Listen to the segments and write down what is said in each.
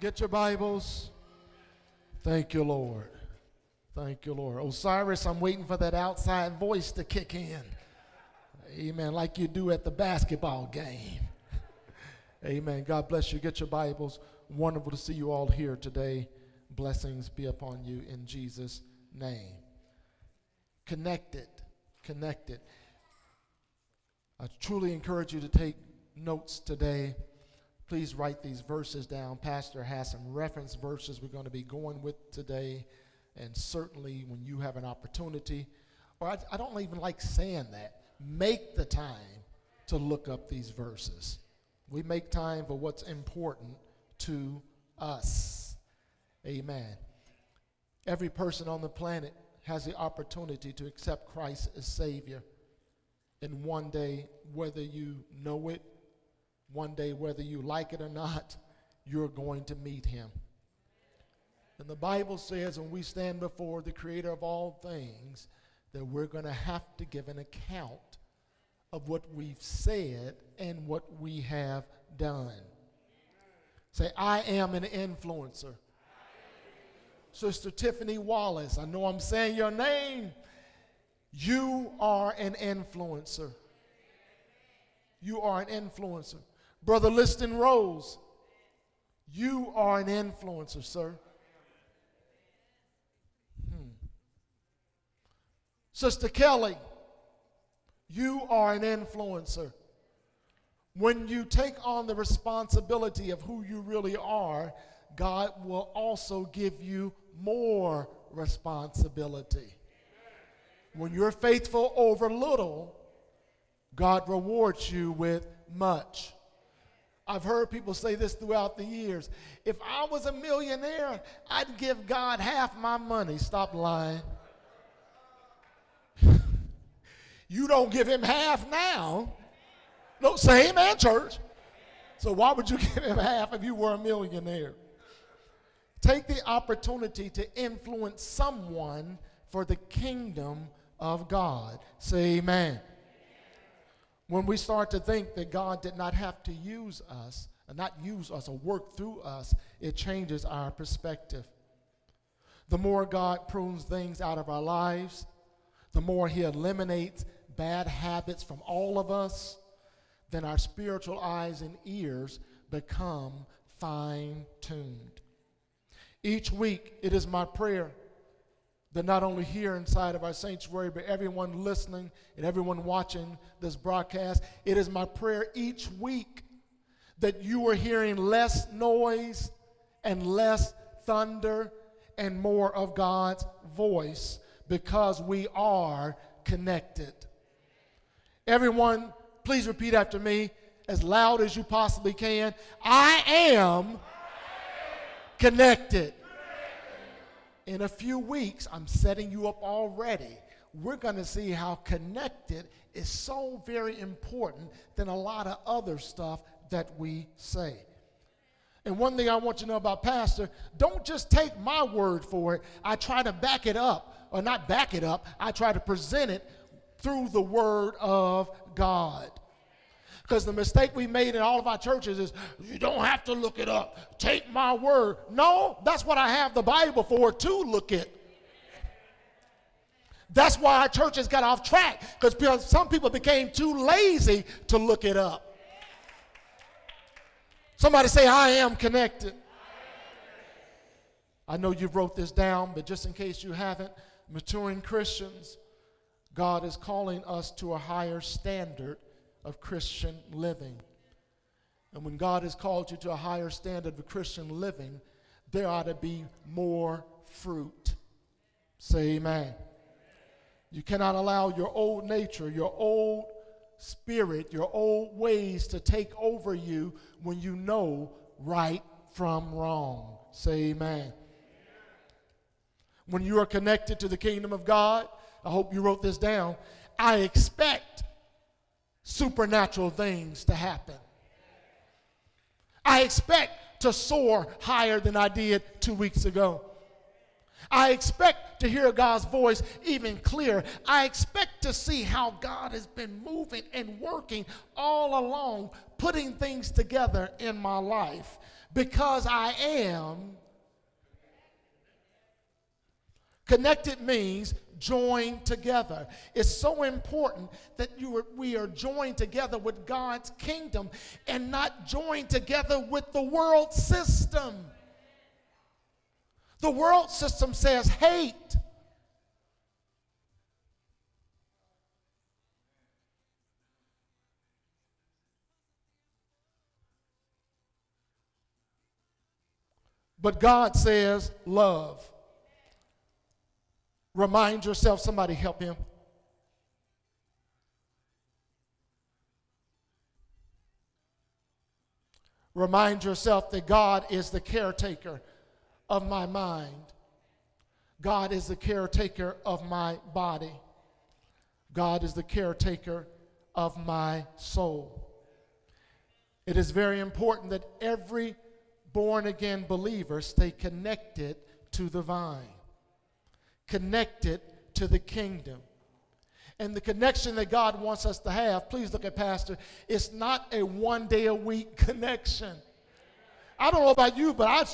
Get your Bibles. Thank you, Lord. Thank you, Lord. Osiris, I'm waiting for that outside voice to kick in. Amen. Like you do at the basketball game. Amen. God bless you. Get your Bibles. Wonderful to see you all here today. Blessings be upon you in Jesus' name. Connected. Connected. I truly encourage you to take notes today. Please write these verses down. Pastor has some reference verses we're going to be going with today. And certainly when you have an opportunity, or I, I don't even like saying that, make the time to look up these verses. We make time for what's important to us. Amen. Every person on the planet has the opportunity to accept Christ as Savior. And one day, whether you know it, one day, whether you like it or not, you're going to meet Him. And the Bible says when we stand before the Creator of all things, that we're going to have to give an account of what we've said and what we have done. Say, I am an influencer. Sister Tiffany Wallace, I know I'm saying your name. You are an influencer. You are an influencer. Brother Liston Rose, you are an influencer, sir. Hmm. Sister Kelly, you are an influencer. When you take on the responsibility of who you really are, God will also give you more responsibility. When you're faithful over little, God rewards you with much. I've heard people say this throughout the years. If I was a millionaire, I'd give God half my money. Stop lying. you don't give him half now. No, say amen, church. So why would you give him half if you were a millionaire? Take the opportunity to influence someone for the kingdom of God. Say amen. When we start to think that God did not have to use us, and not use us or work through us, it changes our perspective. The more God prunes things out of our lives, the more He eliminates bad habits from all of us, then our spiritual eyes and ears become fine tuned. Each week, it is my prayer that not only here inside of our sanctuary, but everyone listening and everyone watching this broadcast, it is my prayer each week that you are hearing less noise and less thunder and more of God's voice because we are connected. Everyone, please repeat after me as loud as you possibly can. I am connected. In a few weeks, I'm setting you up already. We're going to see how connected is so very important than a lot of other stuff that we say. And one thing I want you to know about Pastor don't just take my word for it. I try to back it up, or not back it up, I try to present it through the word of God. Because the mistake we made in all of our churches is you don't have to look it up. Take my word. No, that's what I have the Bible for to look it. That's why our churches got off track because some people became too lazy to look it up. Somebody say, I am connected. I know you wrote this down, but just in case you haven't, maturing Christians, God is calling us to a higher standard of Christian living. And when God has called you to a higher standard of Christian living, there ought to be more fruit. Say amen. You cannot allow your old nature, your old spirit, your old ways to take over you when you know right from wrong. Say amen. When you are connected to the kingdom of God, I hope you wrote this down. I expect supernatural things to happen. I expect to soar higher than I did two weeks ago. I expect to hear God's voice even clearer. I expect to see how God has been moving and working all along, putting things together in my life. because I am. Connected means joined together. It's so important that you are, we are joined together with God's kingdom and not joined together with the world system. The world system says hate. But God says love. Remind yourself, somebody help him. Remind yourself that God is the caretaker of my mind. God is the caretaker of my body. God is the caretaker of my soul. It is very important that every born again believer stay connected to the vine, connected to the kingdom. And the connection that God wants us to have, please look at Pastor, it's not a one day a week connection. I don't know about you, but I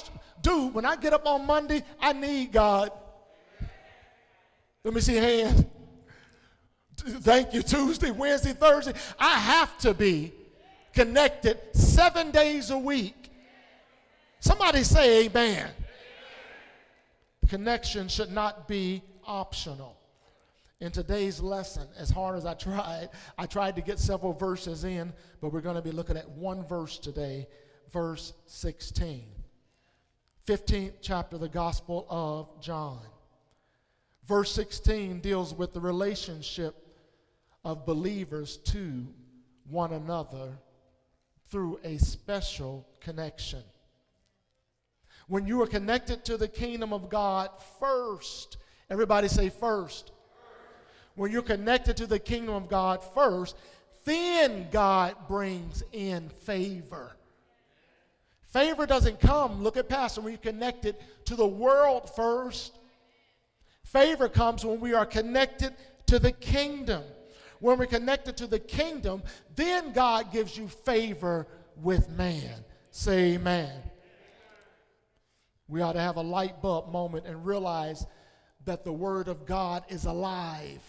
do. When I get up on Monday, I need God. Let me see hand. Thank you. Tuesday, Wednesday, Thursday. I have to be connected seven days a week. Somebody say amen. Connection should not be optional. In today's lesson, as hard as I tried, I tried to get several verses in, but we're going to be looking at one verse today verse 16. 15th chapter of the Gospel of John. Verse 16 deals with the relationship of believers to one another through a special connection. When you are connected to the kingdom of God first, everybody say first. When you're connected to the kingdom of God first, then God brings in favor. Favor doesn't come, look at Pastor, when you're connected to the world first. Favor comes when we are connected to the kingdom. When we're connected to the kingdom, then God gives you favor with man. Say amen. We ought to have a light bulb moment and realize that the Word of God is alive.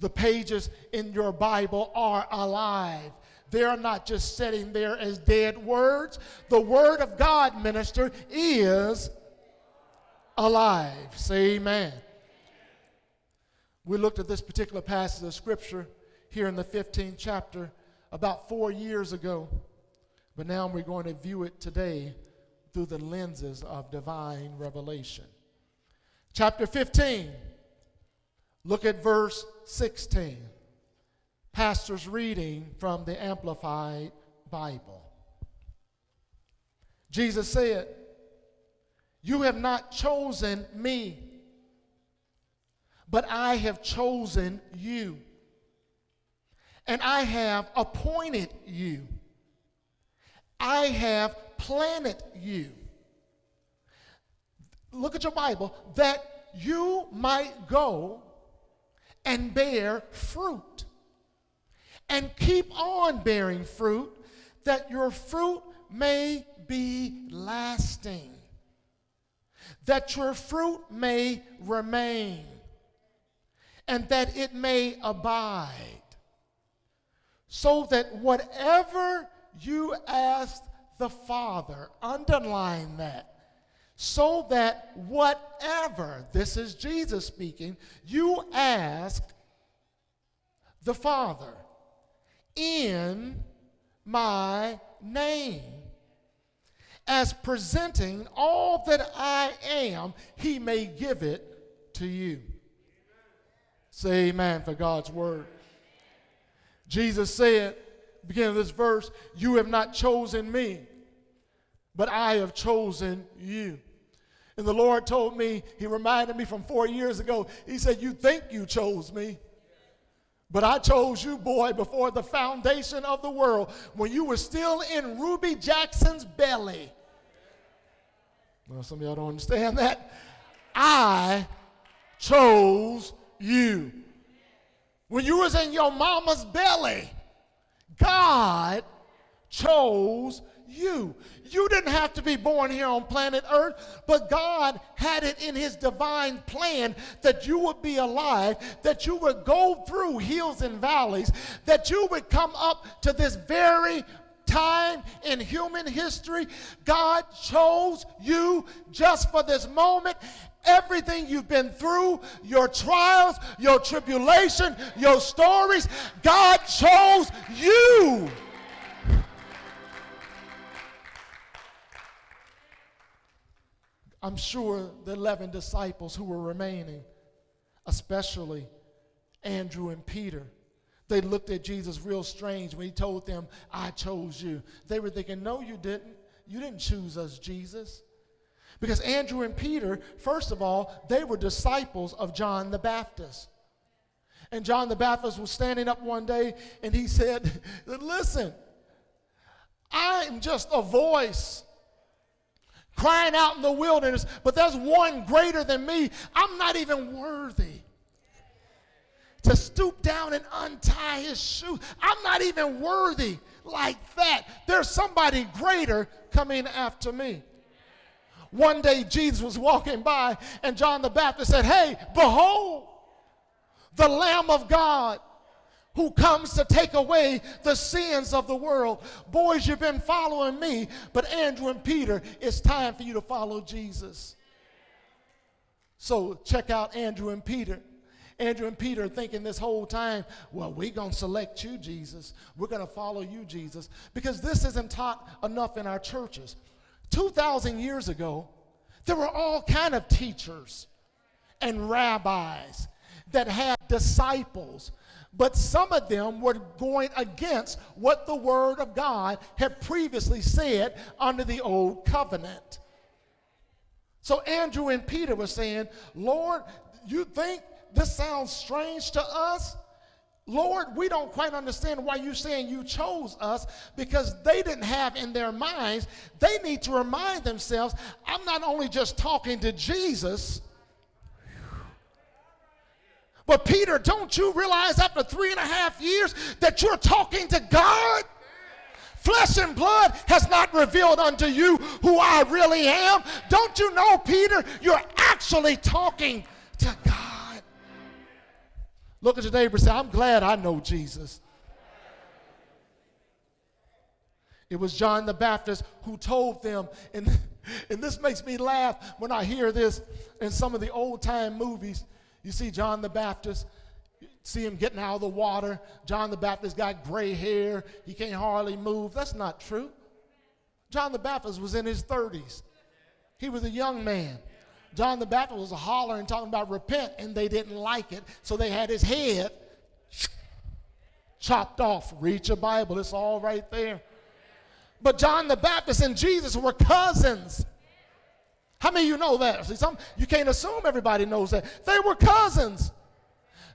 The pages in your Bible are alive. They're not just sitting there as dead words. The Word of God, minister, is alive. Say amen. We looked at this particular passage of Scripture here in the 15th chapter about four years ago, but now we're going to view it today through the lenses of divine revelation. Chapter 15, look at verse 16 pastor's reading from the Amplified Bible. Jesus said, You have not chosen me, but I have chosen you. And I have appointed you. I have planted you. Look at your Bible, that you might go and bear fruit and keep on bearing fruit, that your fruit may be lasting, that your fruit may remain, and that it may abide, so that whatever you ask the Father, underline that, so that whatever, this is Jesus speaking, you ask the Father in my name. As presenting all that I am, he may give it to you. Say amen for God's word. Jesus said, beginning of this verse, You have not chosen me, but I have chosen you. And the Lord told me, He reminded me from four years ago, He said, You think you chose me. But I chose you, boy, before the foundation of the world, when you were still in Ruby Jackson's belly. Well, some of y'all don't understand that. I chose you. When you was in your mama's belly, God chose you. You didn't have to be born here on planet Earth, but God had it in His divine plan that you would be alive, that you would go through hills and valleys, that you would come up to this very time in human history. God chose you just for this moment. Everything you've been through, your trials, your tribulation, your stories, God chose you. I'm sure the 11 disciples who were remaining, especially Andrew and Peter, they looked at Jesus real strange when he told them, I chose you. They were thinking, No, you didn't. You didn't choose us, Jesus. Because Andrew and Peter, first of all, they were disciples of John the Baptist. And John the Baptist was standing up one day and he said, Listen, I'm just a voice crying out in the wilderness, but there's one greater than me. I'm not even worthy to stoop down and untie his shoe. I'm not even worthy like that. There's somebody greater coming after me. One day Jesus was walking by and John the Baptist said, Hey, behold, the Lamb of God who comes to take away the sins of the world. Boys, you've been following me, but Andrew and Peter, it's time for you to follow Jesus. So check out Andrew and Peter. Andrew and Peter thinking this whole time, well, we're going to select you, Jesus. We're going to follow you, Jesus. Because this isn't taught enough in our churches. 2,000 years ago, there were all kind of teachers and rabbis that had disciples but some of them were going against what the Word of God had previously said under the Old Covenant. So Andrew and Peter were saying, Lord, you think this sounds strange to us? Lord, we don't quite understand why you're saying you chose us because they didn't have in their minds, they need to remind themselves, I'm not only just talking to Jesus, but Peter, don't you realize after three and a half years that you're talking to God? Flesh and blood has not revealed unto you who I really am. Don't you know, Peter, you're actually talking to God. Look at your neighbor and say, I'm glad I know Jesus. It was John the Baptist who told them, and, and this makes me laugh when I hear this in some of the old time movies. You see John the Baptist, see him getting out of the water. John the Baptist got gray hair, he can't hardly move. That's not true. John the Baptist was in his 30s, he was a young man. John the Baptist was hollering, talking about repent, and they didn't like it, so they had his head chopped off. Read your Bible, it's all right there. But John the Baptist and Jesus were cousins. How many of you know that? See, some, you can't assume everybody knows that. They were cousins.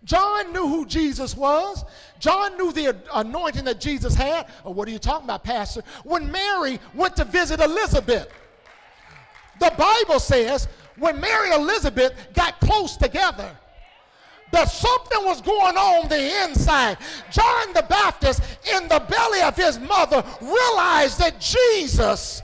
John knew who Jesus was. John knew the anointing that Jesus had. Or what are you talking about, Pastor? When Mary went to visit Elizabeth, the Bible says when Mary and Elizabeth got close together, that something was going on the inside. John the Baptist, in the belly of his mother, realized that Jesus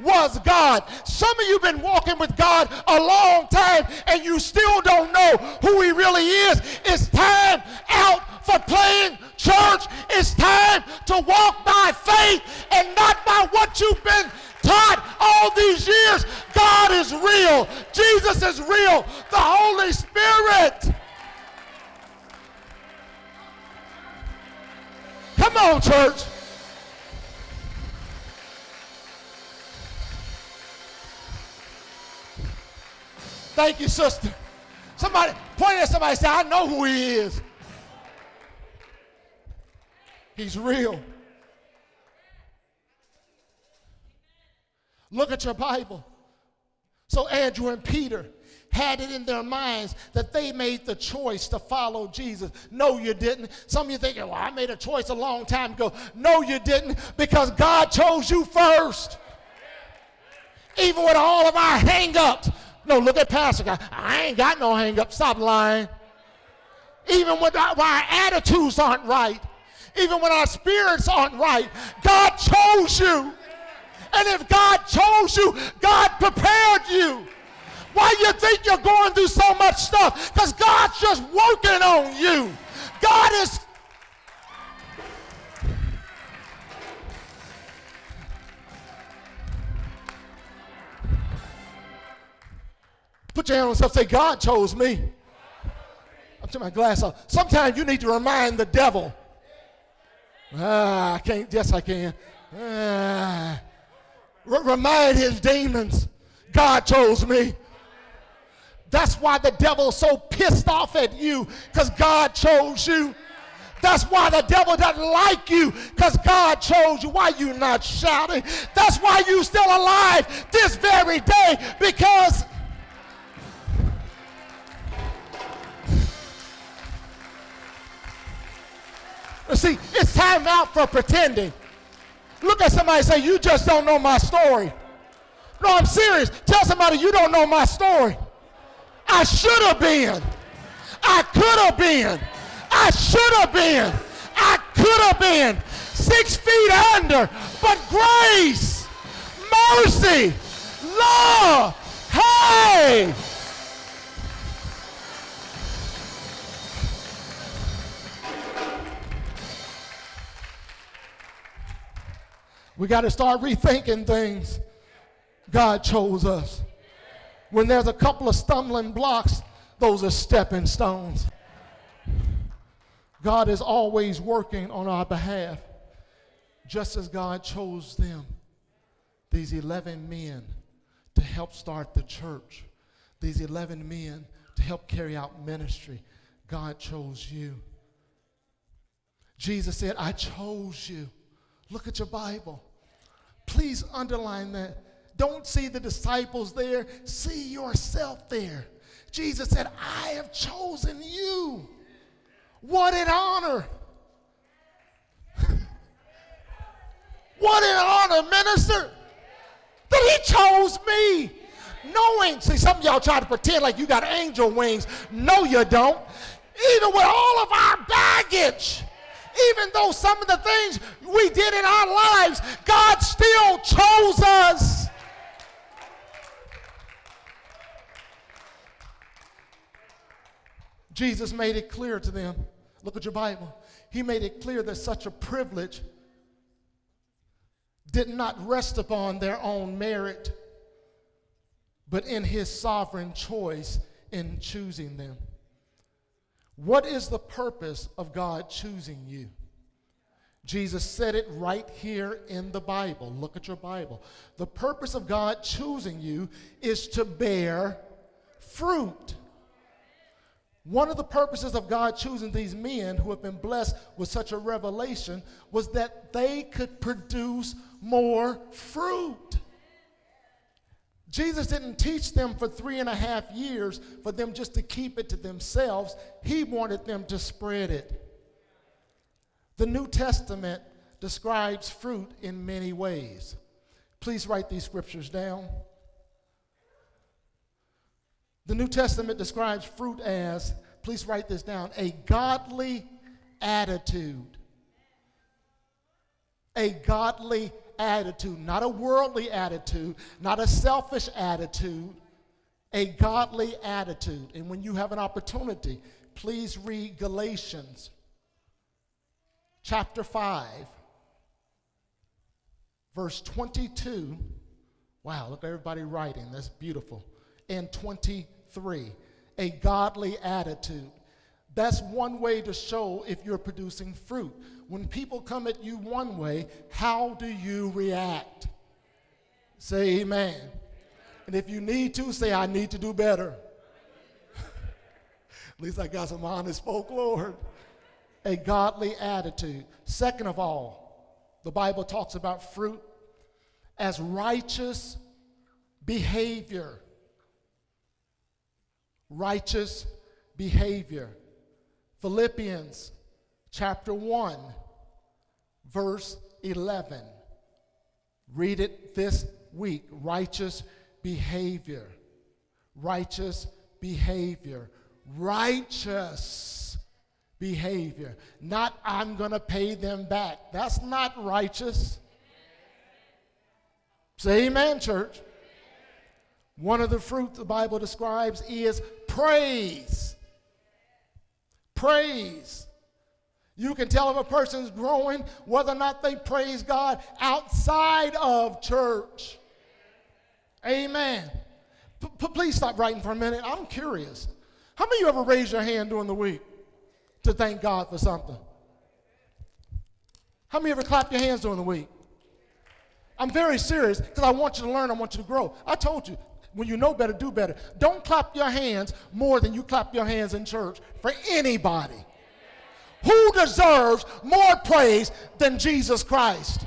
was God. Some of you been walking with God a long time and you still don't know who He really is. It's time out for playing church. It's time to walk by faith and not by what you've been taught all these years. God is real. Jesus is real. The Holy Spirit. Come on, church. Thank you, sister. Somebody point at somebody say, I know who he is. He's real. Look at your Bible. So Andrew and Peter had it in their minds that they made the choice to follow Jesus. No, you didn't. Some of you thinking, well, I made a choice a long time ago. No, you didn't, because God chose you first. Even with all of our hang-ups, no, look at Pastor guy. I ain't got no hang up. Stop lying. Even when our attitudes aren't right, even when our spirits aren't right, God chose you. And if God chose you, God prepared you. Why you think you're going through so much stuff? Because God's just working on you. God is Put your hand on yourself say, God chose me. I'm taking my glass off. Sometimes you need to remind the devil. Ah, I can't. Yes, I can. Ah. R- remind his demons. God chose me. That's why the devil's so pissed off at you because God chose you. That's why the devil doesn't like you because God chose you. Why you not shouting? That's why you still alive this very day because See, it's time out for pretending. Look at somebody say, You just don't know my story. No, I'm serious. Tell somebody you don't know my story. I should have been. I could have been. I should have been. I could have been. Six feet under. But grace, mercy, love, hey, We got to start rethinking things. God chose us. When there's a couple of stumbling blocks, those are stepping stones. God is always working on our behalf, just as God chose them, these 11 men, to help start the church, these 11 men to help carry out ministry. God chose you. Jesus said, I chose you. Look at your Bible. Please underline that. Don't see the disciples there, see yourself there. Jesus said, I have chosen you. What an honor. what an honor, minister, that he chose me. Knowing, see, some of y'all try to pretend like you got angel wings. No, you don't. Even with all of our baggage, even though some of the things we did in our lives, God still chose us. Jesus made it clear to them. Look at your Bible. He made it clear that such a privilege did not rest upon their own merit, but in his sovereign choice in choosing them. What is the purpose of God choosing you? Jesus said it right here in the Bible. Look at your Bible. The purpose of God choosing you is to bear fruit. One of the purposes of God choosing these men who have been blessed with such a revelation was that they could produce more fruit. Jesus didn't teach them for three and a half years for them just to keep it to themselves. He wanted them to spread it. The New Testament describes fruit in many ways. Please write these scriptures down. The New Testament describes fruit as, please write this down, a godly attitude. A godly attitude, not a worldly attitude, not a selfish attitude, a godly attitude. And when you have an opportunity, please read Galatians chapter 5, verse 22. Wow, look at everybody writing. That's beautiful. And 23, a godly attitude. That's one way to show if you're producing fruit. When people come at you one way, how do you react? Say amen. And if you need to, say, I need to do better. at least I got some honest folk, Lord. A godly attitude. Second of all, the Bible talks about fruit as righteous behavior. Righteous behavior. Philippians chapter 1, verse 11. Read it this week. Righteous behavior. Righteous behavior. Righteous behavior. Not, I'm going to pay them back. That's not righteous. Say amen, church. One of the fruits the Bible describes is praise. Praise. You can tell if a person's growing whether or not they praise God outside of church. Amen. P- please stop writing for a minute. I'm curious. How many of you ever raised your hand during the week to thank God for something? How many ever clap your hands during the week? I'm very serious because I want you to learn, I want you to grow. I told you, when you know better, do better. Don't clap your hands more than you clap your hands in church for anybody. Who deserves more praise than Jesus Christ?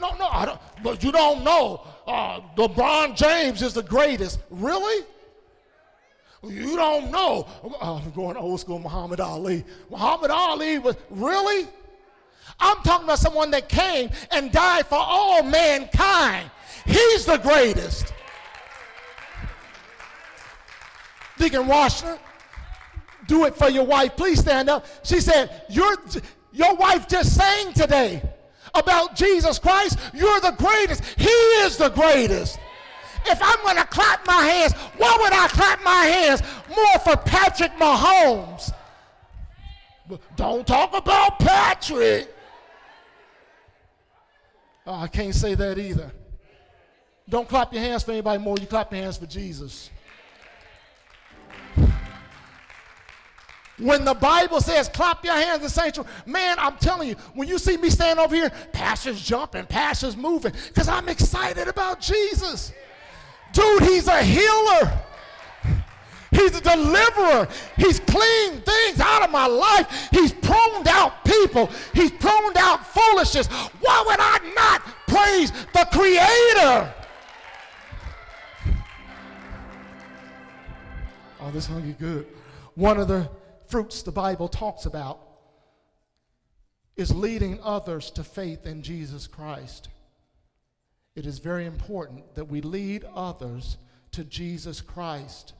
No, no, I don't, but you don't know. Uh, LeBron James is the greatest. Really? You don't know. Uh, I'm going old school Muhammad Ali. Muhammad Ali was, really? I'm talking about someone that came and died for all mankind. He's the greatest. Deacon Washington, do it for your wife. Please stand up. She said, Your, your wife just sang today about Jesus Christ. You're the greatest. He is the greatest. If I'm going to clap my hands, why would I clap my hands more for Patrick Mahomes? Don't talk about Patrick. Oh, I can't say that either. Don't clap your hands for anybody more. You clap your hands for Jesus. When the Bible says clap your hands in sanctuary, man, I'm telling you, when you see me stand over here, pastors jumping, pastors moving, because I'm excited about Jesus. Dude, he's a healer. He's a deliverer. He's cleaned things out of my life. He's pruned out people. He's pruned out foolishness. Why would I not praise the Creator? Oh, this hungry good. One of the fruits the Bible talks about is leading others to faith in Jesus Christ. It is very important that we lead others to Jesus Christ.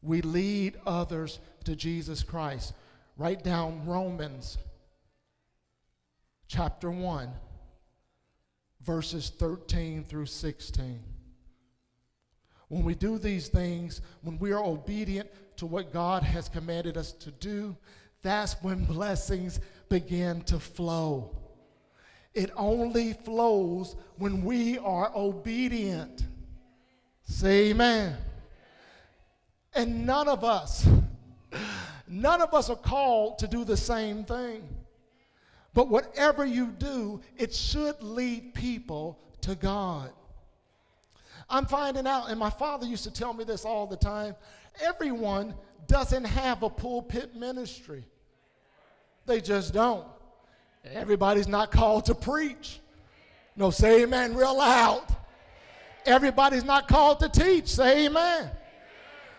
We lead others to Jesus Christ. Write down Romans chapter 1, verses 13 through 16. When we do these things, when we are obedient to what God has commanded us to do, that's when blessings begin to flow. It only flows when we are obedient. Say amen. And none of us, none of us are called to do the same thing. But whatever you do, it should lead people to God. I'm finding out, and my father used to tell me this all the time everyone doesn't have a pulpit ministry. They just don't. Everybody's not called to preach. No, say amen real loud. Everybody's not called to teach. Say amen.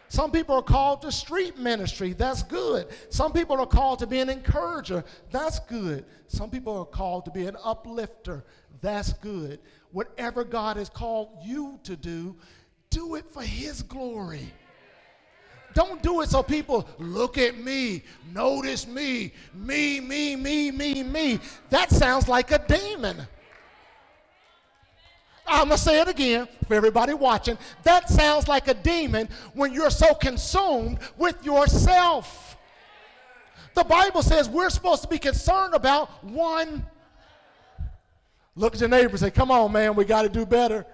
Some people are called to street ministry. That's good. Some people are called to be an encourager. That's good. Some people are called to be an uplifter. That's good. Whatever God has called you to do, do it for His glory. Don't do it so people look at me, notice me, me, me, me, me, me. That sounds like a demon. I'm going to say it again for everybody watching. That sounds like a demon when you're so consumed with yourself. The Bible says we're supposed to be concerned about one. Look at your neighbor and say, Come on, man, we got to do better.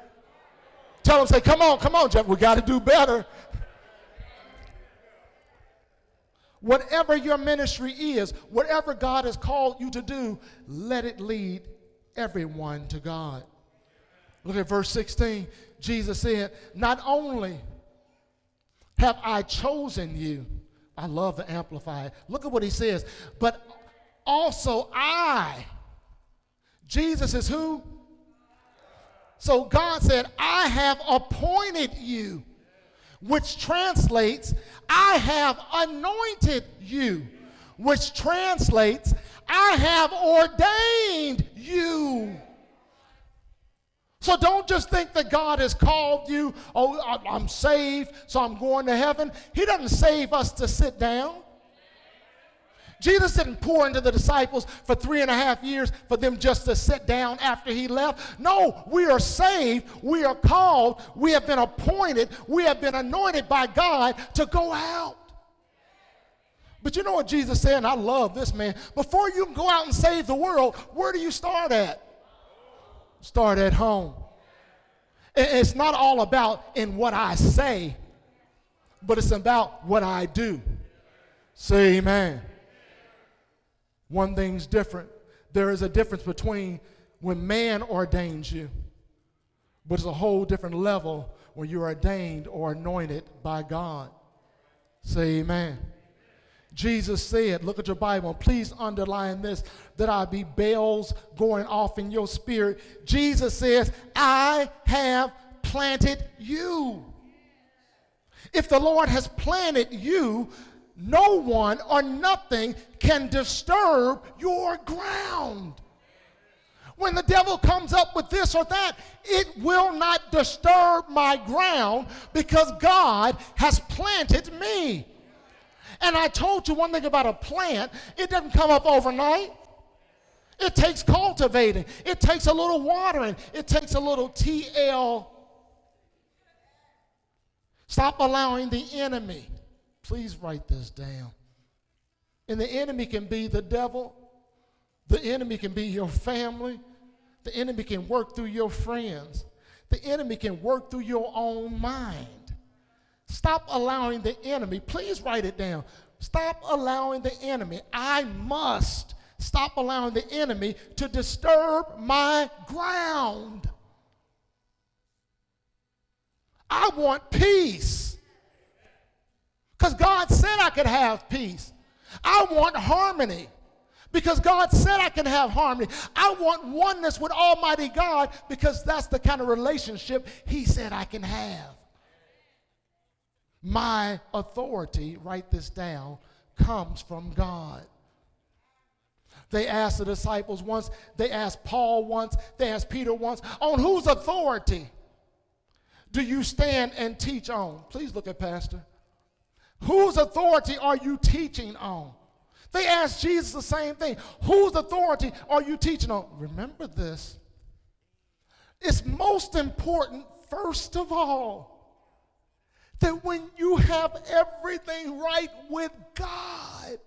Tell them, say, Come on, come on, Jeff, we got to do better. Whatever your ministry is, whatever God has called you to do, let it lead everyone to God. Look at verse 16. Jesus said, Not only have I chosen you, I love the Amplified. Look at what he says, but also I. Jesus is who? So God said, I have appointed you which translates, I have anointed you, which translates, I have ordained you. So don't just think that God has called you, oh, I'm saved, so I'm going to heaven. He doesn't save us to sit down. Jesus didn't pour into the disciples for three and a half years for them just to sit down after he left. No, we are saved, we are called, we have been appointed, we have been anointed by God to go out. But you know what Jesus said, and I love this man. Before you can go out and save the world, where do you start at? Start at home. It's not all about in what I say, but it's about what I do. Say amen. One thing's different. There is a difference between when man ordains you, but it's a whole different level when you're ordained or anointed by God. Say amen. Jesus said, look at your Bible, please underline this, that I be bells going off in your spirit. Jesus says, I have planted you. If the Lord has planted you, no one or nothing can disturb your ground. When the devil comes up with this or that, it will not disturb my ground because God has planted me. And I told you one thing about a plant it doesn't come up overnight. It takes cultivating, it takes a little watering, it takes a little TL. Stop allowing the enemy Please write this down. And the enemy can be the devil, the enemy can be your family, the enemy can work through your friends, the enemy can work through your own mind. Stop allowing the enemy, please write it down. Stop allowing the enemy. I must stop allowing the enemy to disturb my ground. I want peace. Because God said I could have peace. I want harmony. Because God said I can have harmony. I want oneness with Almighty God because that's the kind of relationship He said I can have. My authority, write this down, comes from God. They asked the disciples once, they asked Paul once, they asked Peter once, on whose authority do you stand and teach on? Please look at Pastor. Whose authority are you teaching on? They asked Jesus the same thing. Whose authority are you teaching on? Remember this. It's most important, first of all, that when you have everything right with God,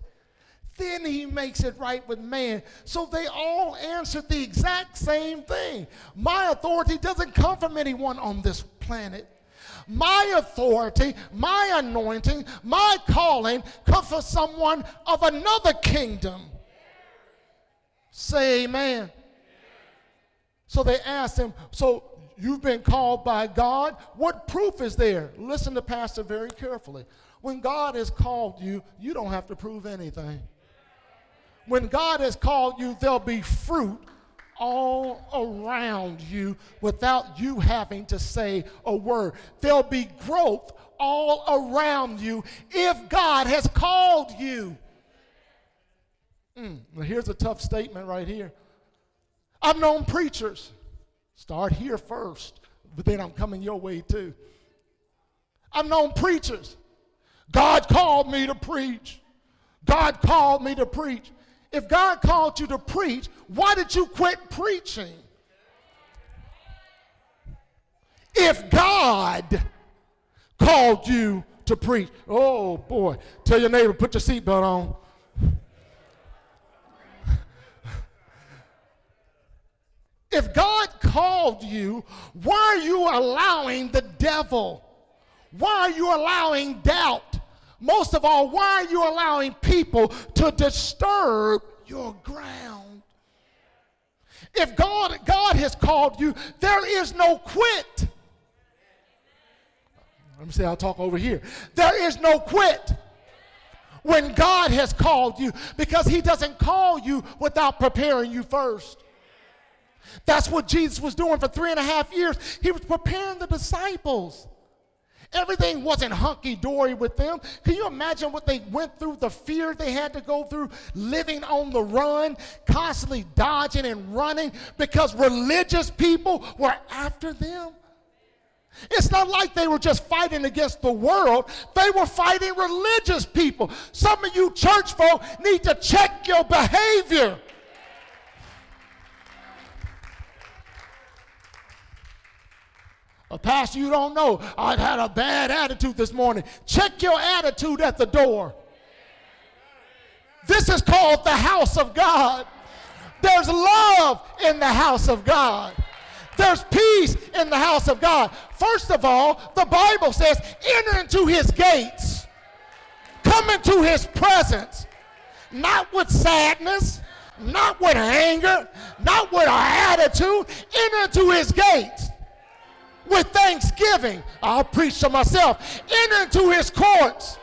then he makes it right with man. So they all answered the exact same thing. My authority doesn't come from anyone on this planet my authority, my anointing, my calling come from someone of another kingdom. Say amen. So they asked him, So you've been called by God? What proof is there? Listen to Pastor very carefully. When God has called you, you don't have to prove anything. When God has called you, there'll be fruit all around you without you having to say a word. There'll be growth all around you if God has called you. Mm, well, here's a tough statement right here. I've known preachers. Start here first, but then I'm coming your way too. I've known preachers. God called me to preach. God called me to preach. If God called you to preach, why did you quit preaching? If God called you to preach, oh boy, tell your neighbor, put your seatbelt on. if God called you, why are you allowing the devil? Why are you allowing doubt? Most of all, why are you allowing people to disturb your ground? If God, God has called you, there is no quit. Let me say, I'll talk over here. There is no quit when God has called you because He doesn't call you without preparing you first. That's what Jesus was doing for three and a half years. He was preparing the disciples. Everything wasn't hunky dory with them. Can you imagine what they went through, the fear they had to go through, living on the run, constantly dodging and running because religious people were after them? It's not like they were just fighting against the world, they were fighting religious people. Some of you church folk need to check your behavior. A pastor, you don't know. I've had a bad attitude this morning. Check your attitude at the door. This is called the house of God. There's love in the house of God. There's peace in the house of God. First of all, the Bible says, enter into his gates, come into his presence, not with sadness, not with anger, not with an attitude. Enter into his gates with thanksgiving. I'll preach to myself. Enter into his courts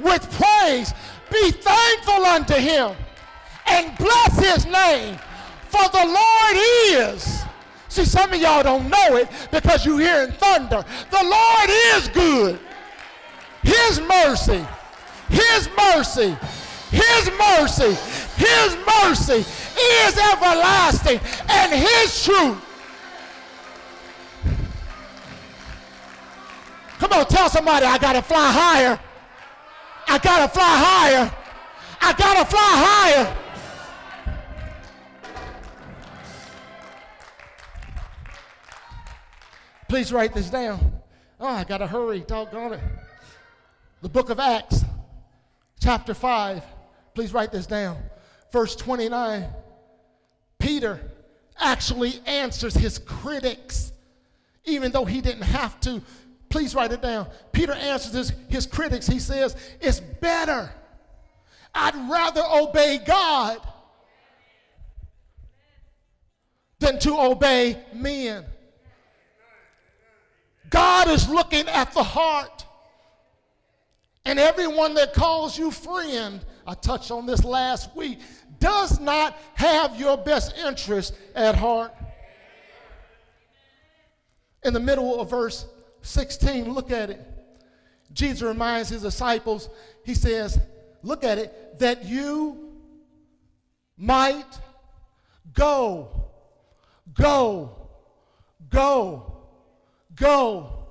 with praise. Be thankful unto him and bless his name. For the Lord is. See, some of y'all don't know it because you're hearing thunder. The Lord is good. His mercy, His mercy, His mercy, His mercy is everlasting, and His truth on, tell somebody I gotta fly higher. I gotta fly higher. I gotta fly higher. Please write this down. Oh, I gotta hurry, doggone it. The book of Acts, chapter 5. Please write this down. Verse 29. Peter actually answers his critics, even though he didn't have to Please write it down. Peter answers his, his critics. He says, It's better. I'd rather obey God than to obey men. God is looking at the heart. And everyone that calls you friend, I touched on this last week, does not have your best interest at heart. In the middle of verse 16, look at it. Jesus reminds his disciples, he says, look at it, that you might go, go, go, go,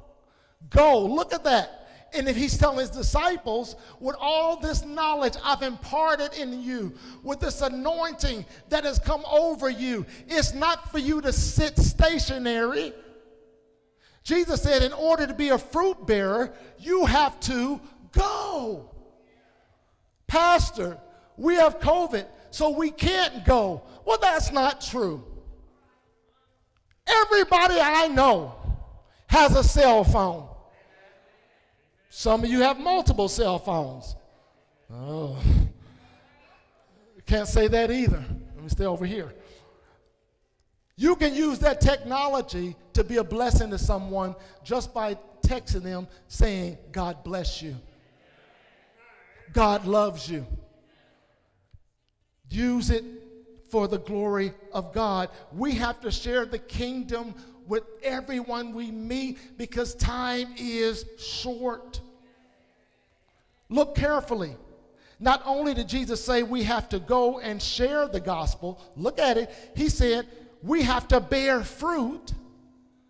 go. Look at that. And if he's telling his disciples, with all this knowledge I've imparted in you, with this anointing that has come over you, it's not for you to sit stationary. Jesus said, in order to be a fruit bearer, you have to go. Pastor, we have COVID, so we can't go. Well, that's not true. Everybody I know has a cell phone. Some of you have multiple cell phones. Oh, can't say that either. Let me stay over here. You can use that technology to be a blessing to someone just by texting them saying, God bless you. God loves you. Use it for the glory of God. We have to share the kingdom with everyone we meet because time is short. Look carefully. Not only did Jesus say we have to go and share the gospel, look at it. He said, we have to bear fruit.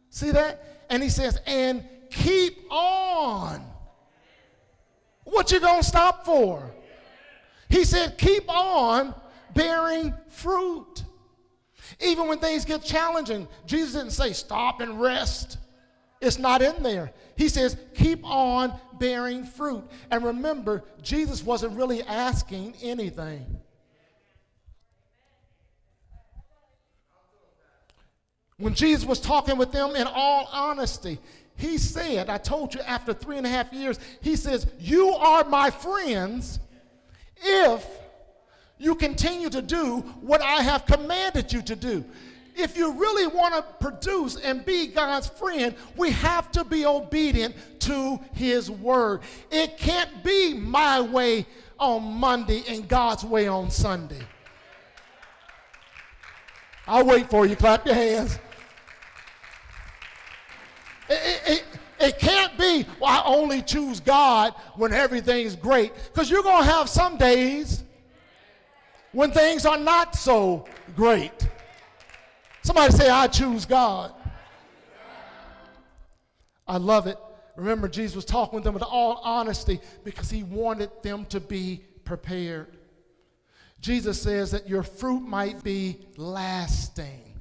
See that? And he says, and keep on. What you gonna stop for? He said, keep on bearing fruit. Even when things get challenging, Jesus didn't say stop and rest. It's not in there. He says, keep on bearing fruit. And remember, Jesus wasn't really asking anything. When Jesus was talking with them in all honesty, he said, I told you after three and a half years, he says, You are my friends if you continue to do what I have commanded you to do. If you really want to produce and be God's friend, we have to be obedient to his word. It can't be my way on Monday and God's way on Sunday. I'll wait for you. Clap your hands. It, it, it, can't be, well, I only choose God when everything's great. Because you're going to have some days when things are not so great. Somebody say, I choose God. I love it. Remember, Jesus was talking with them with all honesty because he wanted them to be prepared. Jesus says that your fruit might be lasting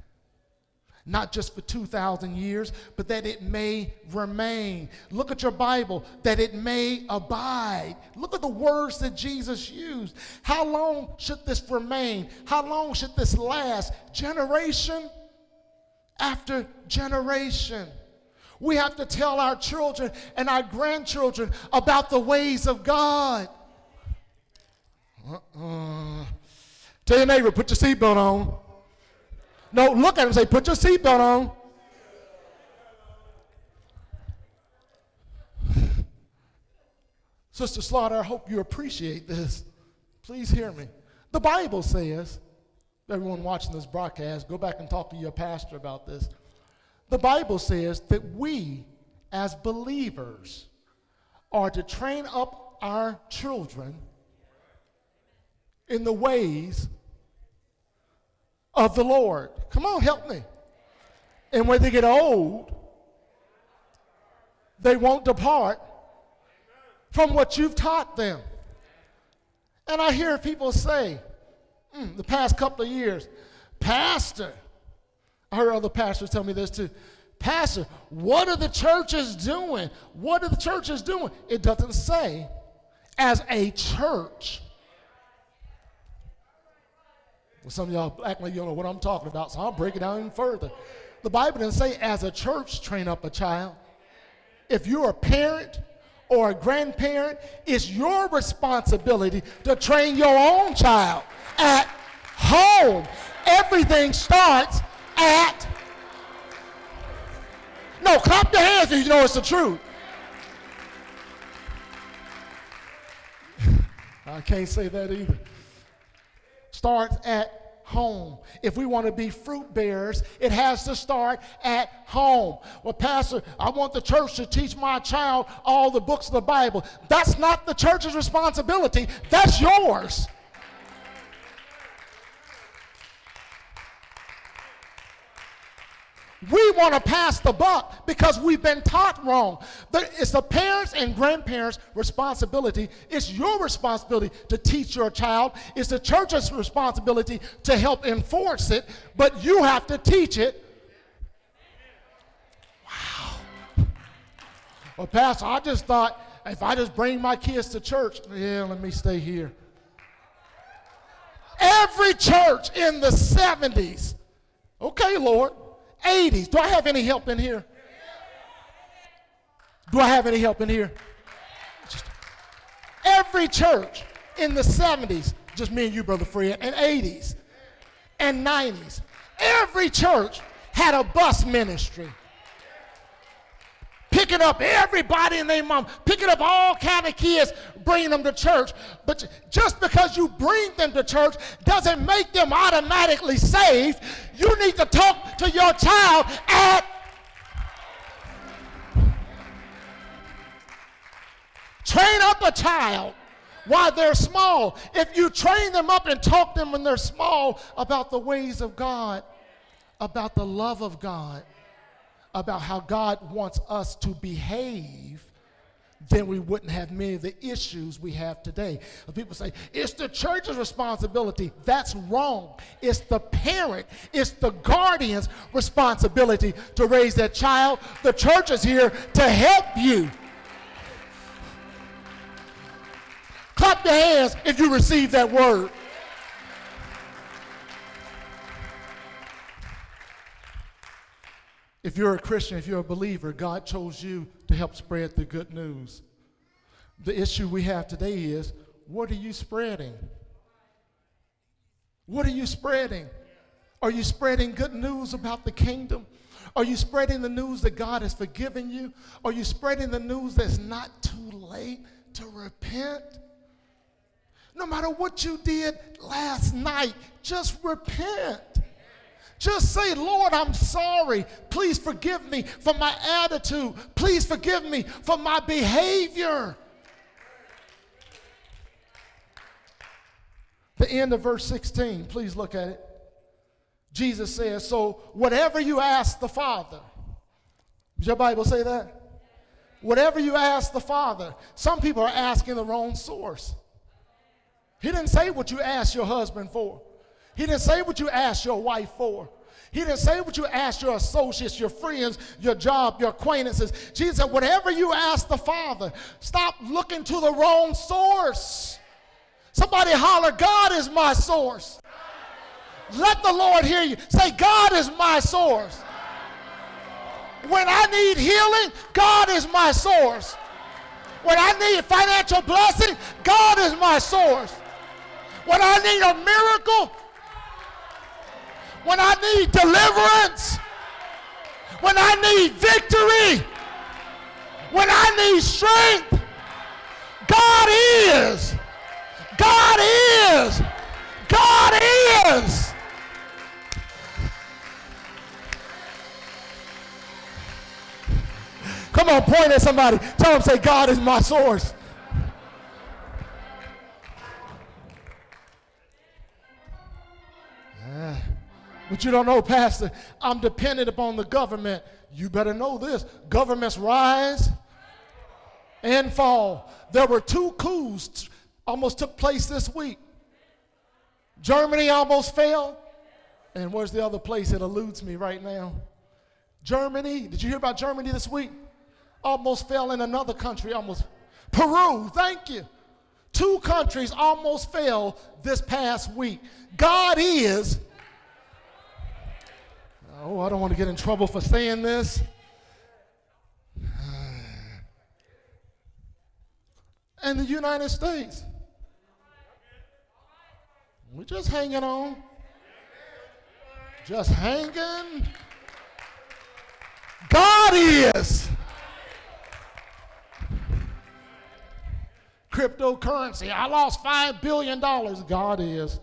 not just for 2,000 years, but that it may remain. Look at your Bible, that it may abide. Look at the words that Jesus used. How long should this remain? How long should this last? Generation after generation. We have to tell our children and our grandchildren about the ways of God. Uh-uh. Tell your neighbor, put your seatbelt on. No, look at him say, put your seatbelt on. Sister Slaughter, I hope you appreciate this. Please hear me. The Bible says, everyone watching this broadcast, go back and talk to your pastor about this. The Bible says that we, as believers, are to train up our children in the ways of the Lord. Come on, help me. And when they get old, they won't depart from what you've taught them. And I hear people say, mm, the past couple of years, Pastor, I heard other pastors tell me this too. Pastor, what are the churches doing? What are the churches doing? It doesn't say as a church. Well, some of y'all act like you don't know what I'm talking about, so I'll break it down even further. The Bible doesn't say, as a church, train up a child. If you're a parent or a grandparent, it's your responsibility to train your own child at home. Everything starts at. No, clap your hands if you know it's the truth. I can't say that either starts at home. If we want to be fruit bearers, it has to start at home. Well, Pastor, I want the church to teach my child all the books of the Bible. That's not the church's responsibility, that's yours. We want to pass the buck because we've been taught wrong. It's the parents and grandparents' responsibility. It's your responsibility to teach your child. It's the church's responsibility to help enforce it, but you have to teach it. Wow. Well, Pastor, I just thought if I just bring my kids to church, yeah, let me stay here. Every church in the 70s, okay, Lord, 80s. Do I have any help in here? Do I have any help in here? Just every church in the 70s, just me and you, Brother Fred, and 80s and 90s, every church had a bus ministry picking up everybody and their mom, picking up all kind of kids, bringing them to church. But just because you bring them to church doesn't make them automatically saved. You need to talk to your child at Train up a child while they're small. If you train them up and talk them when they're small about the ways of God, about the love of God, about how God wants us to behave, then we wouldn't have many of the issues we have today. People say, it's the church's responsibility. That's wrong. It's the parent, it's the guardian's responsibility to raise that child. The church is here to help you. Clap your hands if you receive that word. If you're a Christian, if you're a believer, God chose you to help spread the good news. The issue we have today is what are you spreading? What are you spreading? Are you spreading good news about the kingdom? Are you spreading the news that God has forgiven you? Are you spreading the news that's not too late to repent? No matter what you did last night, just repent. Just say, Lord, I'm sorry. Please forgive me for my attitude. Please forgive me for my behavior. The end of verse 16, please look at it. Jesus says, So whatever you ask the Father, does your Bible say that? whatever you ask the Father, some people are asking the wrong source. He didn't say what you asked your husband for. He didn't say what you asked your wife for. He didn't say what you asked your associates, your friends, your job, your acquaintances. Jesus said, whatever you ask the Father, stop looking to the wrong source. Somebody holler, God is my source. Let the Lord hear you. Say, God is my source. When I need healing, God is my source. When I need financial blessing, God is my source. When I need a miracle, when I need deliverance, when I need victory, when I need strength, God is. God is. God is. Come on, point at somebody. Tell them, say, God is my source. But you don't know, Pastor, I'm dependent upon the government. You better know this governments rise and fall. There were two coups almost took place this week. Germany almost fell. And where's the other place that eludes me right now? Germany. Did you hear about Germany this week? Almost fell in another country, almost. Peru, thank you. Two countries almost fell this past week. God is Oh, I don't want to get in trouble for saying this. And the United States. We're just hanging on. Just hanging. God is. Cryptocurrency. I lost $5 billion. God is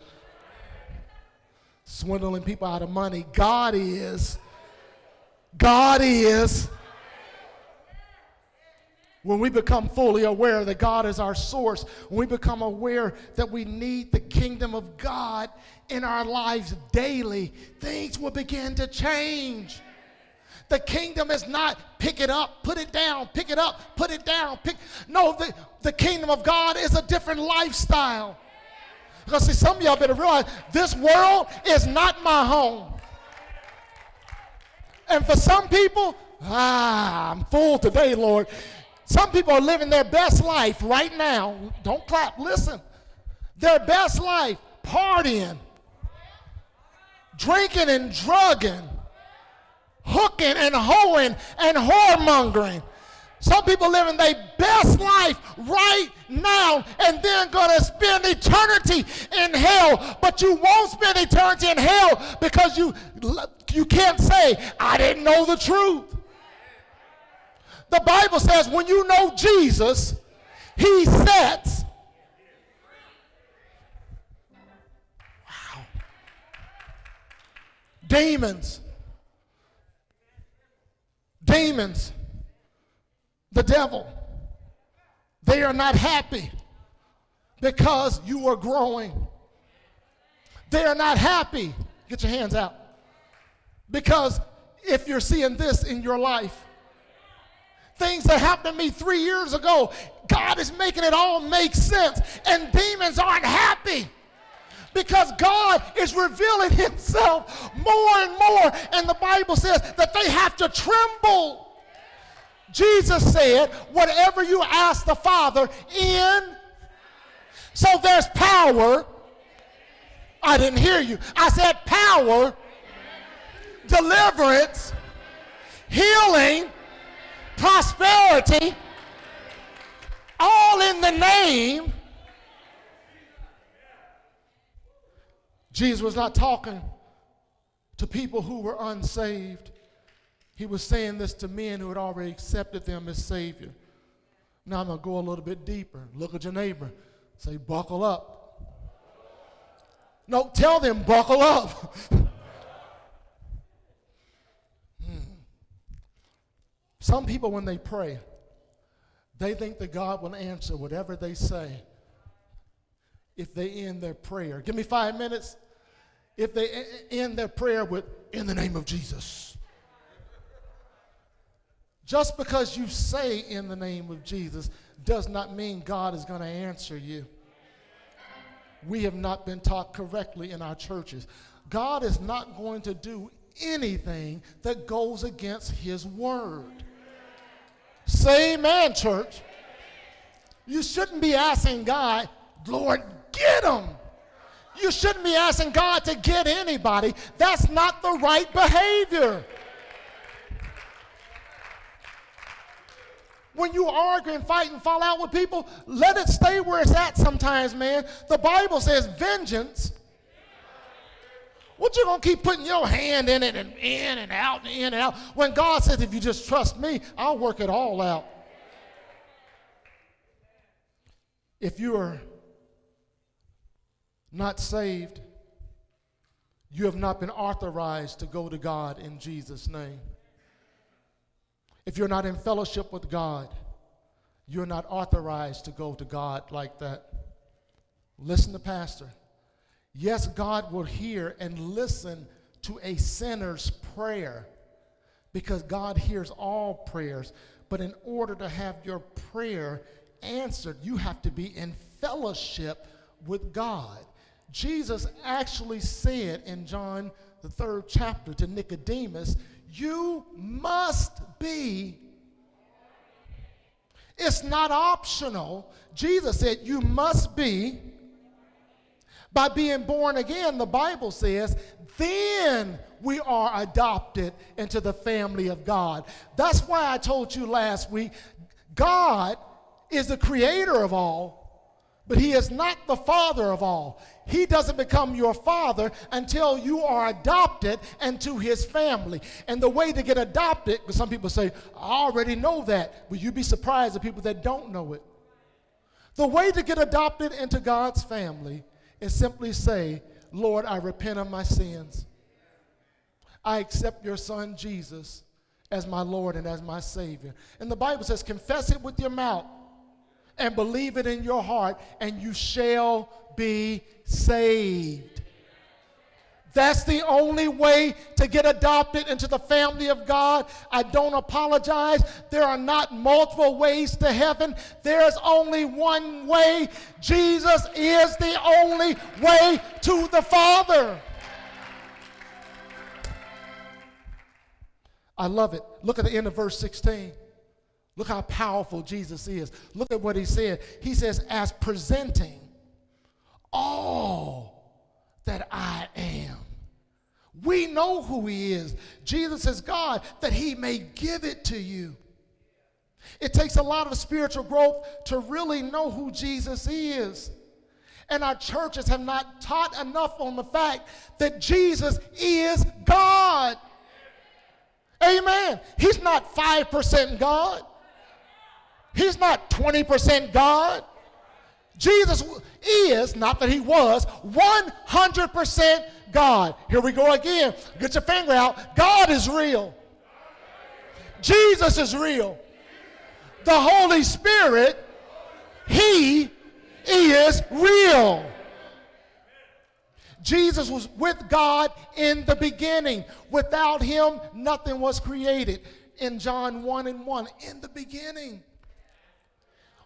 swindling people out of money. God is. God is. When we become fully aware that God is our source, when we become aware that we need the kingdom of God in our lives daily, things will begin to change. The kingdom is not pick it up, put it down, pick it up, put it down. Pick. No, the, the kingdom of God is a different lifestyle. Because see, some of y'all better realize this world is not my home. And for some people, ah, I'm full today, Lord. Some people are living their best life right now. Don't clap, listen. Their best life, partying, drinking and drugging, hooking and hoeing and whoremongering. Some people living their best life right now and then going to spend eternity in hell. But you won't spend eternity in hell because you, you can't say, I didn't know the truth. The Bible says when you know Jesus, he sets. Wow. Demons. Demons the devil. They are not happy because you are growing. They are not happy. Get your hands out. Because if you're seeing this in your life, things that happened to me three years ago, God is making it all make sense. And demons aren't happy because God is revealing Himself more and more. And the Bible says that they have to tremble. Jesus said, whatever you ask the Father in. So there's power. I didn't hear you. I said power, deliverance, healing, prosperity, all in the name. Jesus was not talking to people who were unsaved. He was saying this to men who had already accepted them as Savior. Now I'm going to go a little bit deeper. Look at your neighbor. Say, buckle up. No, tell them, buckle up. hmm. Some people, when they pray, they think that God will answer whatever they say if they end their prayer. Give me five minutes. If they end their prayer with, in the name of Jesus Just because you say in the name of Jesus does not mean God is going to answer you. We have not been taught correctly in our churches. God is not going to do anything that goes against his word. Say amen, church. You shouldn't be asking God, Lord, get them. You shouldn't be asking God to get anybody. That's not the right behavior. When you argue and fight and fall out with people, let it stay where it's at sometimes, man. The Bible says vengeance. What you gonna keep putting your hand in it and in and out and in and out? When God says, if you just trust me, I'll work it all out. If you are not saved, you have not been authorized to go to God in Jesus' name. If you're not in fellowship with God, you're not authorized to go to God like that. Listen to Pastor. Yes, God will hear and listen to a sinner's prayer because God hears all prayers. But in order to have your prayer answered, you have to be in fellowship with God. Jesus actually said in John, the third chapter, to Nicodemus, you must be. It's not optional. Jesus said, You must be. By being born again, the Bible says, then we are adopted into the family of God. That's why I told you last week God is the creator of all, but he is not the father of all. He doesn't become your father until you are adopted into his family. And the way to get adopted, because some people say, I already know that, but you'd be surprised at people that don't know it. The way to get adopted into God's family is simply say, Lord, I repent of my sins. I accept your son Jesus as my Lord and as my Savior. And the Bible says, confess it with your mouth and believe it in your heart, and you shall be saved. That's the only way to get adopted into the family of God. I don't apologize. There are not multiple ways to heaven. There's only one way. Jesus is the only way to the Father. I love it. Look at the end of verse 16. Look how powerful Jesus is. Look at what he said. He says, as presenting all that I am. We know who he is. Jesus is God, that he may give it to you. It takes a lot of spiritual growth to really know who Jesus is. And our churches have not taught enough on the fact that Jesus is God. Amen. He's not 5% God. He's not 20% God. Jesus is, not that he was, 100% God. Here we go again. Get your finger out. God is real. Jesus is real. The Holy Spirit, he is real. Jesus was with God in the beginning. Without him, nothing was created. In John 1 and 1, in the beginning.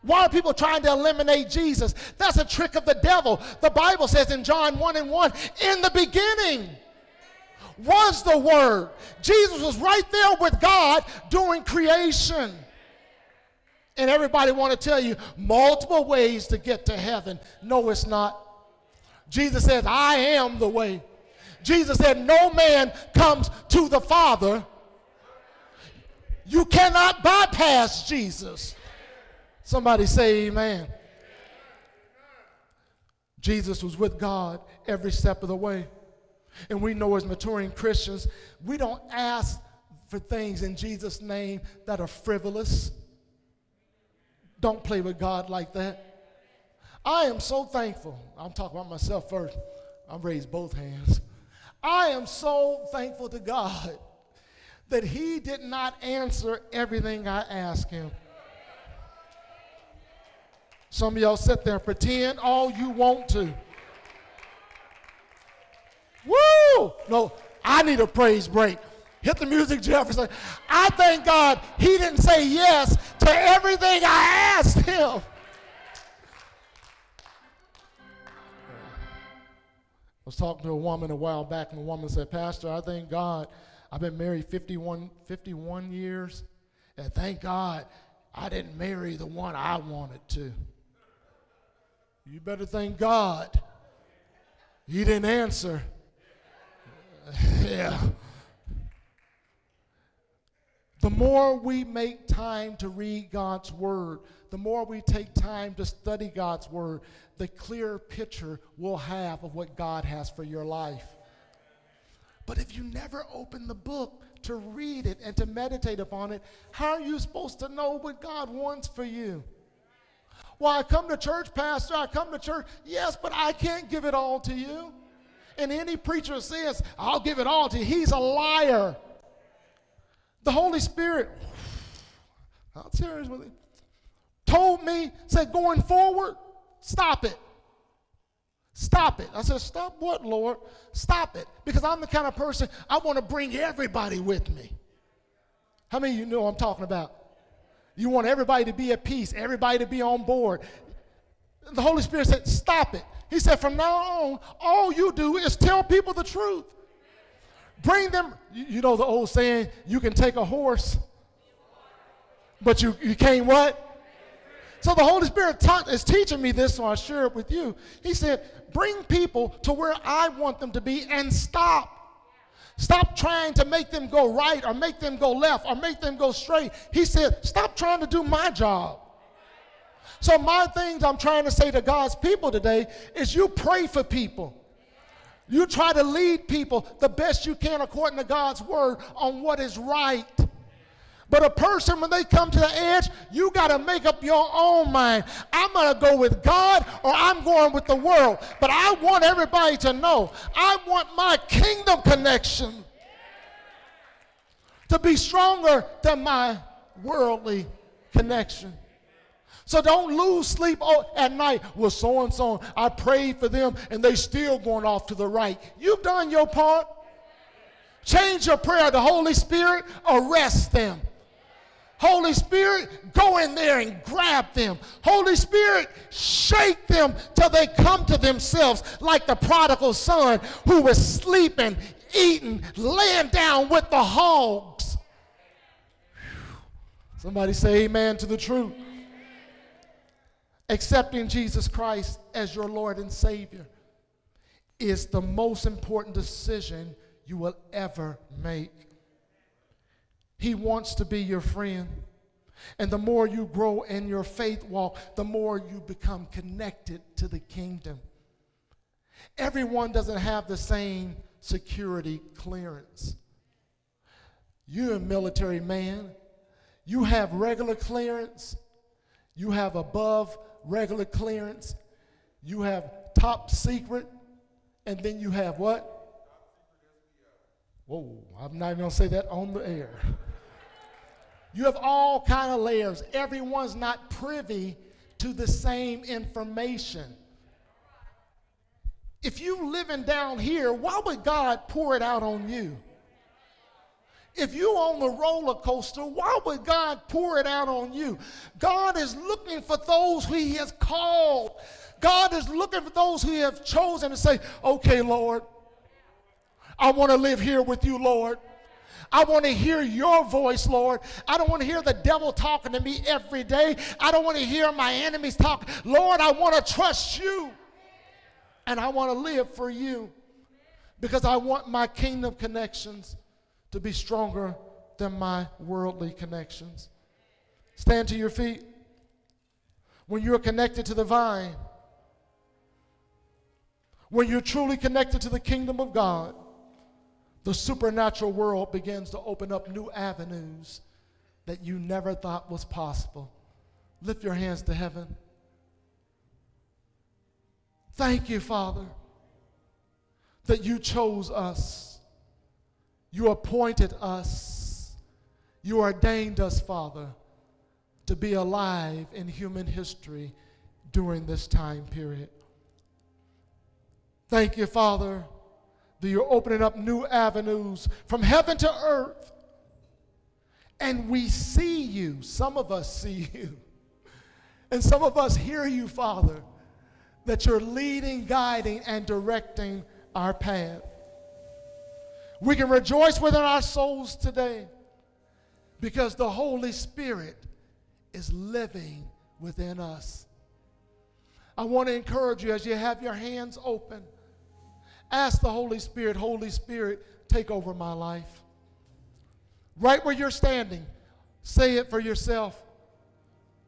Why are people trying to eliminate Jesus? That's a trick of the devil. The Bible says in John 1 and 1, in the beginning was the Word. Jesus was right there with God during creation. And everybody want to tell you multiple ways to get to heaven. No, it's not. Jesus says, I am the way. Jesus said, No man comes to the Father. You cannot bypass Jesus. Somebody say amen. Jesus was with God every step of the way. And we know as maturing Christians, we don't ask for things in Jesus' name that are frivolous. Don't play with God like that. I am so thankful. I'm talking about myself first. I'm raised both hands. I am so thankful to God that He did not answer everything I asked Him. Some of y'all sit there and pretend all you want to. Woo! No, I need a praise break. Hit the music, Jefferson. I thank God he didn't say yes to everything I asked him. I was talking to a woman a while back, and the woman said, Pastor, I thank God I've been married 51, 51 years, and thank God I didn't marry the one I wanted to. You better thank God. He didn't answer. yeah. The more we make time to read God's Word, the more we take time to study God's Word, the clearer picture we'll have of what God has for your life. But if you never open the book to read it and to meditate upon it, how are you supposed to know what God wants for you? Well, I come to church, Pastor, I come to church. Yes, but I can't give it all to you. And any preacher says, I'll give it all to you, he's a liar. The Holy Spirit, I'm serious with it, told me, said, going forward, stop it. Stop it. I said, Stop what, Lord? Stop it. Because I'm the kind of person I want to bring everybody with me. How many of you know I'm talking about? You want everybody to be at peace, everybody to be on board. The Holy Spirit said, Stop it. He said, From now on, all you do is tell people the truth. Bring them, you know the old saying, you can take a horse, but you, you can't what? So the Holy Spirit taught, is teaching me this, so I share it with you. He said, bring people to where I want them to be and stop. Stop trying to make them go right or make them go left or make them go straight. He said, stop trying to do my job. So, my things I'm trying to say to God's people today is you pray for people. You try to lead people the best you can according to God's word on what is right. But a person, when they come to the edge, you got to make up your own mind. I'm going to go with God or I'm going with the world. But I want everybody to know I want my kingdom connection to be stronger than my worldly connection. So don't lose sleep at night. Well, so and so, I prayed for them and they still going off to the right. You've done your part. Change your prayer. The Holy Spirit arrest them. Holy Spirit, go in there and grab them. Holy Spirit, shake them till they come to themselves like the prodigal son who was sleeping, eating, laying down with the hogs. Somebody say amen to the truth accepting Jesus Christ as your Lord and Savior is the most important decision you will ever make. He wants to be your friend. And the more you grow in your faith walk, the more you become connected to the kingdom. Everyone doesn't have the same security clearance. You're a military man. You have regular clearance. You have above regular clearance, you have top secret, and then you have what? Whoa, I'm not even gonna say that on the air. You have all kind of layers. Everyone's not privy to the same information. If you living down here, why would God pour it out on you? If you on the roller coaster, why would God pour it out on you? God is looking for those who He has called. God is looking for those who have chosen to say, okay, Lord, I want to live here with you, Lord. I want to hear your voice, Lord. I don't want to hear the devil talking to me every day. I don't want to hear my enemies talk. Lord, I want to trust you. And I want to live for you because I want my kingdom connections to be stronger than my worldly connections. Stand to your feet. When you're connected to the vine, when you're truly connected to the kingdom of God, the supernatural world begins to open up new avenues that you never thought was possible. Lift your hands to heaven. Thank you, Father, that you chose us you appointed us, you ordained us, Father, to be alive in human history during this time period. Thank you, Father, that you're opening up new avenues from heaven to earth. And we see you. Some of us see you. And some of us hear you, Father, that you're leading, guiding, and directing our path. We can rejoice within our souls today because the Holy Spirit is living within us. I want to encourage you as you have your hands open, ask the Holy Spirit, Holy Spirit, take over my life. Right where you're standing, say it for yourself.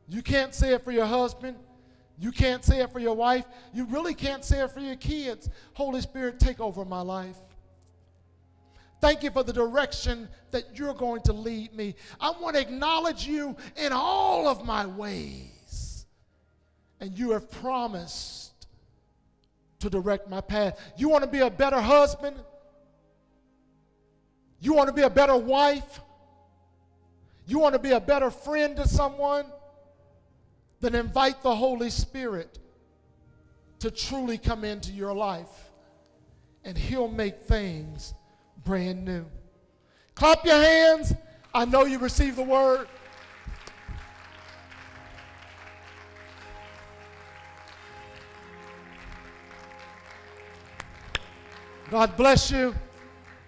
You can't say it for your husband. You can't say it for your wife. You really can't say it for your kids. Holy Spirit, take over my life. Thank you for the direction that you're going to lead me. I want to acknowledge you in all of my ways. And you have promised to direct my path. You want to be a better husband? You want to be a better wife? You want to be a better friend to someone? Then invite the Holy Spirit to truly come into your life, and He'll make things brand new. Clap your hands. I know you received the word. God bless you.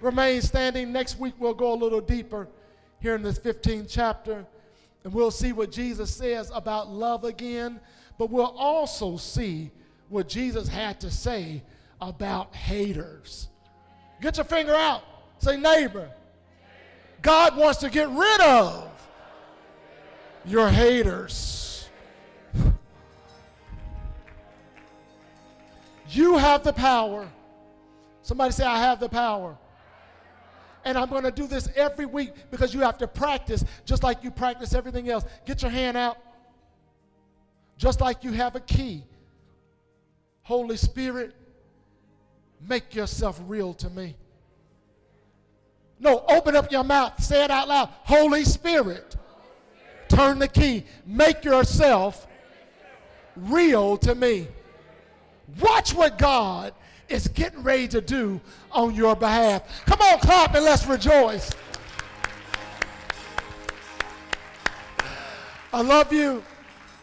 Remain standing. Next week we'll go a little deeper here in this 15th chapter and we'll see what Jesus says about love again, but we'll also see what Jesus had to say about haters. Get your finger out. Say, neighbor. God wants to get rid of your haters. You have the power. Somebody say, I have the power. And I'm going to do this every week because you have to practice just like you practice everything else. Get your hand out. Just like you have a key. Holy Spirit, make yourself real to me. No, open up your mouth. Say it out loud. Holy Spirit, turn the key. Make yourself real to me. Watch what God is getting ready to do on your behalf. Come on, clap and let's rejoice. I love you.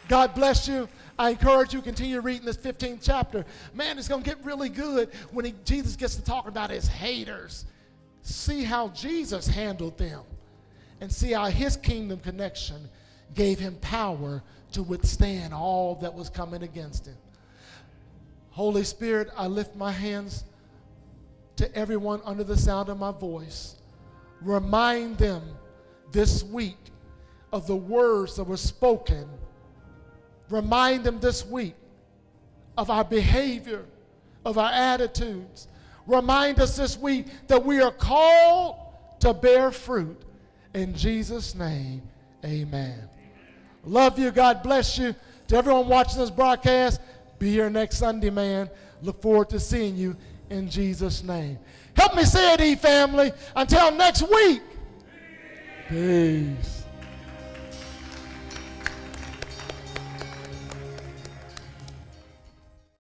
God bless you. I encourage you to continue reading this 15th chapter. Man, it's going to get really good when he, Jesus gets to talk about his haters see how Jesus handled them and see how his kingdom connection gave him power to withstand all that was coming against him. Holy Spirit, I lift my hands to everyone under the sound of my voice. Remind them this week of the words that were spoken. Remind them this week of our behavior, of our attitudes, Remind us this week that we are called to bear fruit. In Jesus' name, amen. Love you. God bless you. To everyone watching this broadcast, be here next Sunday, man. Look forward to seeing you in Jesus' name. Help me say it, E family. Until next week. Peace.